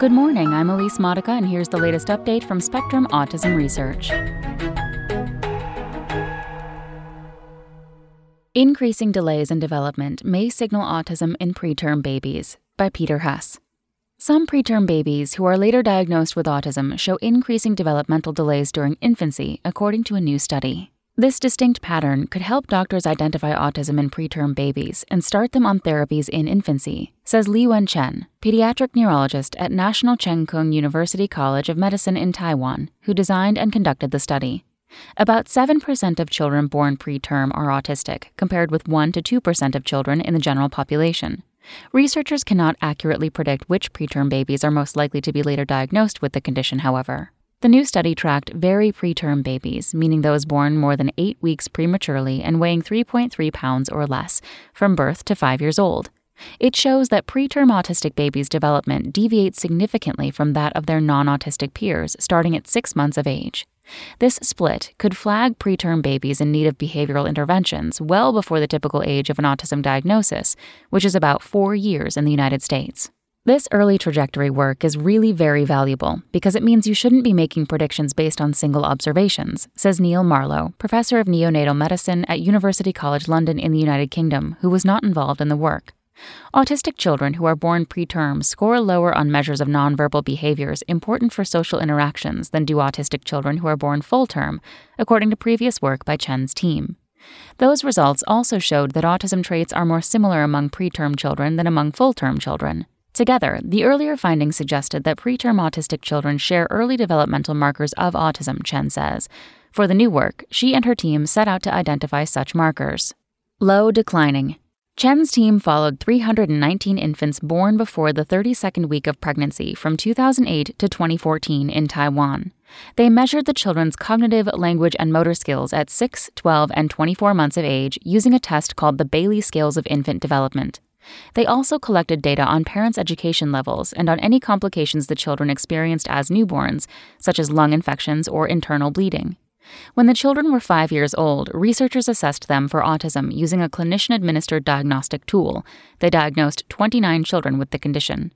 Good morning, I'm Elise Modica, and here's the latest update from Spectrum Autism Research. Increasing delays in development may signal autism in preterm babies by Peter Hess. Some preterm babies who are later diagnosed with autism show increasing developmental delays during infancy, according to a new study. This distinct pattern could help doctors identify autism in preterm babies and start them on therapies in infancy, says Li Wen Chen, pediatric neurologist at National Cheng Kung University College of Medicine in Taiwan, who designed and conducted the study. About 7% of children born preterm are autistic, compared with 1 to 2% of children in the general population. Researchers cannot accurately predict which preterm babies are most likely to be later diagnosed with the condition, however. The new study tracked very preterm babies, meaning those born more than eight weeks prematurely and weighing 3.3 pounds or less, from birth to five years old. It shows that preterm autistic babies' development deviates significantly from that of their non autistic peers starting at six months of age. This split could flag preterm babies in need of behavioral interventions well before the typical age of an autism diagnosis, which is about four years in the United States. This early trajectory work is really very valuable because it means you shouldn't be making predictions based on single observations, says Neil Marlow, professor of neonatal medicine at University College London in the United Kingdom, who was not involved in the work. Autistic children who are born preterm score lower on measures of nonverbal behaviors important for social interactions than do autistic children who are born full term, according to previous work by Chen's team. Those results also showed that autism traits are more similar among preterm children than among full term children. Together, the earlier findings suggested that preterm autistic children share early developmental markers of autism, Chen says. For the new work, she and her team set out to identify such markers. Low declining. Chen's team followed 319 infants born before the 32nd week of pregnancy from 2008 to 2014 in Taiwan. They measured the children's cognitive, language, and motor skills at 6, 12, and 24 months of age using a test called the Bayley Scales of Infant Development. They also collected data on parents' education levels and on any complications the children experienced as newborns, such as lung infections or internal bleeding. When the children were five years old, researchers assessed them for autism using a clinician administered diagnostic tool. They diagnosed 29 children with the condition.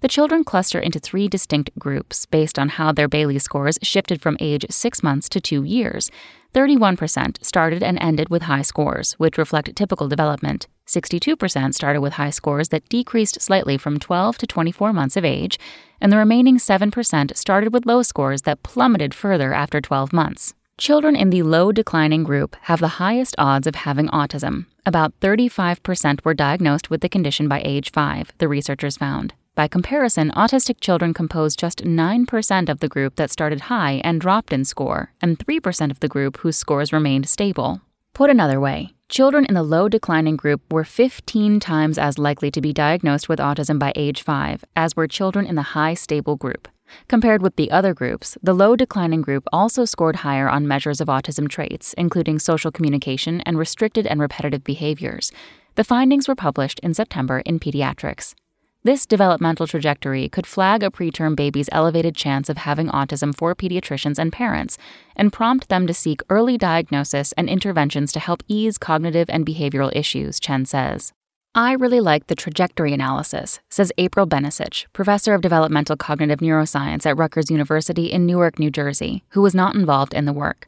The children cluster into three distinct groups based on how their Bayley scores shifted from age six months to two years. 31% started and ended with high scores, which reflect typical development. 62% started with high scores that decreased slightly from 12 to 24 months of age, and the remaining 7% started with low scores that plummeted further after 12 months. Children in the low declining group have the highest odds of having autism. About 35% were diagnosed with the condition by age 5, the researchers found. By comparison, autistic children compose just 9% of the group that started high and dropped in score, and 3% of the group whose scores remained stable. Put another way, children in the low declining group were 15 times as likely to be diagnosed with autism by age 5 as were children in the high stable group. Compared with the other groups, the low declining group also scored higher on measures of autism traits, including social communication and restricted and repetitive behaviors. The findings were published in September in Pediatrics. This developmental trajectory could flag a preterm baby's elevated chance of having autism for pediatricians and parents and prompt them to seek early diagnosis and interventions to help ease cognitive and behavioral issues, Chen says. I really like the trajectory analysis, says April Benasich, professor of developmental cognitive neuroscience at Rutgers University in Newark, New Jersey, who was not involved in the work.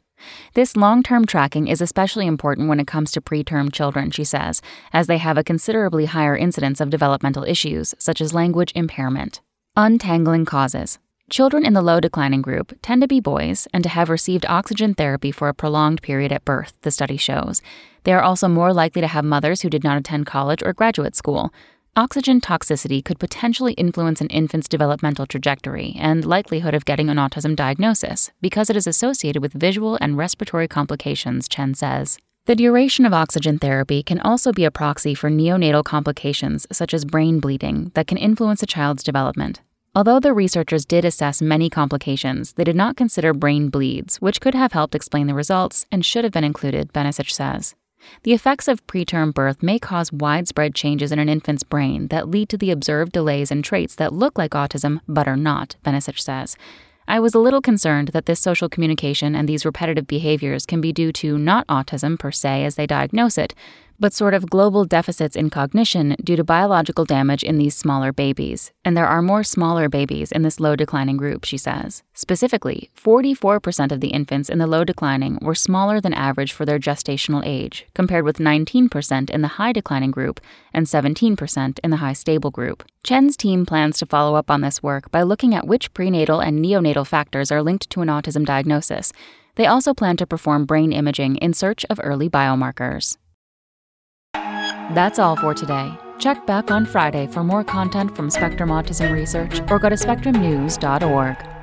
This long term tracking is especially important when it comes to preterm children, she says, as they have a considerably higher incidence of developmental issues, such as language impairment. Untangling causes. Children in the low declining group tend to be boys and to have received oxygen therapy for a prolonged period at birth, the study shows. They are also more likely to have mothers who did not attend college or graduate school, Oxygen toxicity could potentially influence an infant's developmental trajectory and likelihood of getting an autism diagnosis because it is associated with visual and respiratory complications, Chen says. The duration of oxygen therapy can also be a proxy for neonatal complications such as brain bleeding that can influence a child's development. Although the researchers did assess many complications, they did not consider brain bleeds, which could have helped explain the results and should have been included, Benasich says. The effects of preterm birth may cause widespread changes in an infant's brain that lead to the observed delays and traits that look like autism but are not, Benasich says. I was a little concerned that this social communication and these repetitive behaviors can be due to not autism per se as they diagnose it, but sort of global deficits in cognition due to biological damage in these smaller babies. And there are more smaller babies in this low declining group, she says. Specifically, 44% of the infants in the low declining were smaller than average for their gestational age, compared with 19% in the high declining group and 17% in the high stable group. Chen's team plans to follow up on this work by looking at which prenatal and neonatal factors are linked to an autism diagnosis. They also plan to perform brain imaging in search of early biomarkers. That's all for today. Check back on Friday for more content from Spectrum Autism Research or go to spectrumnews.org.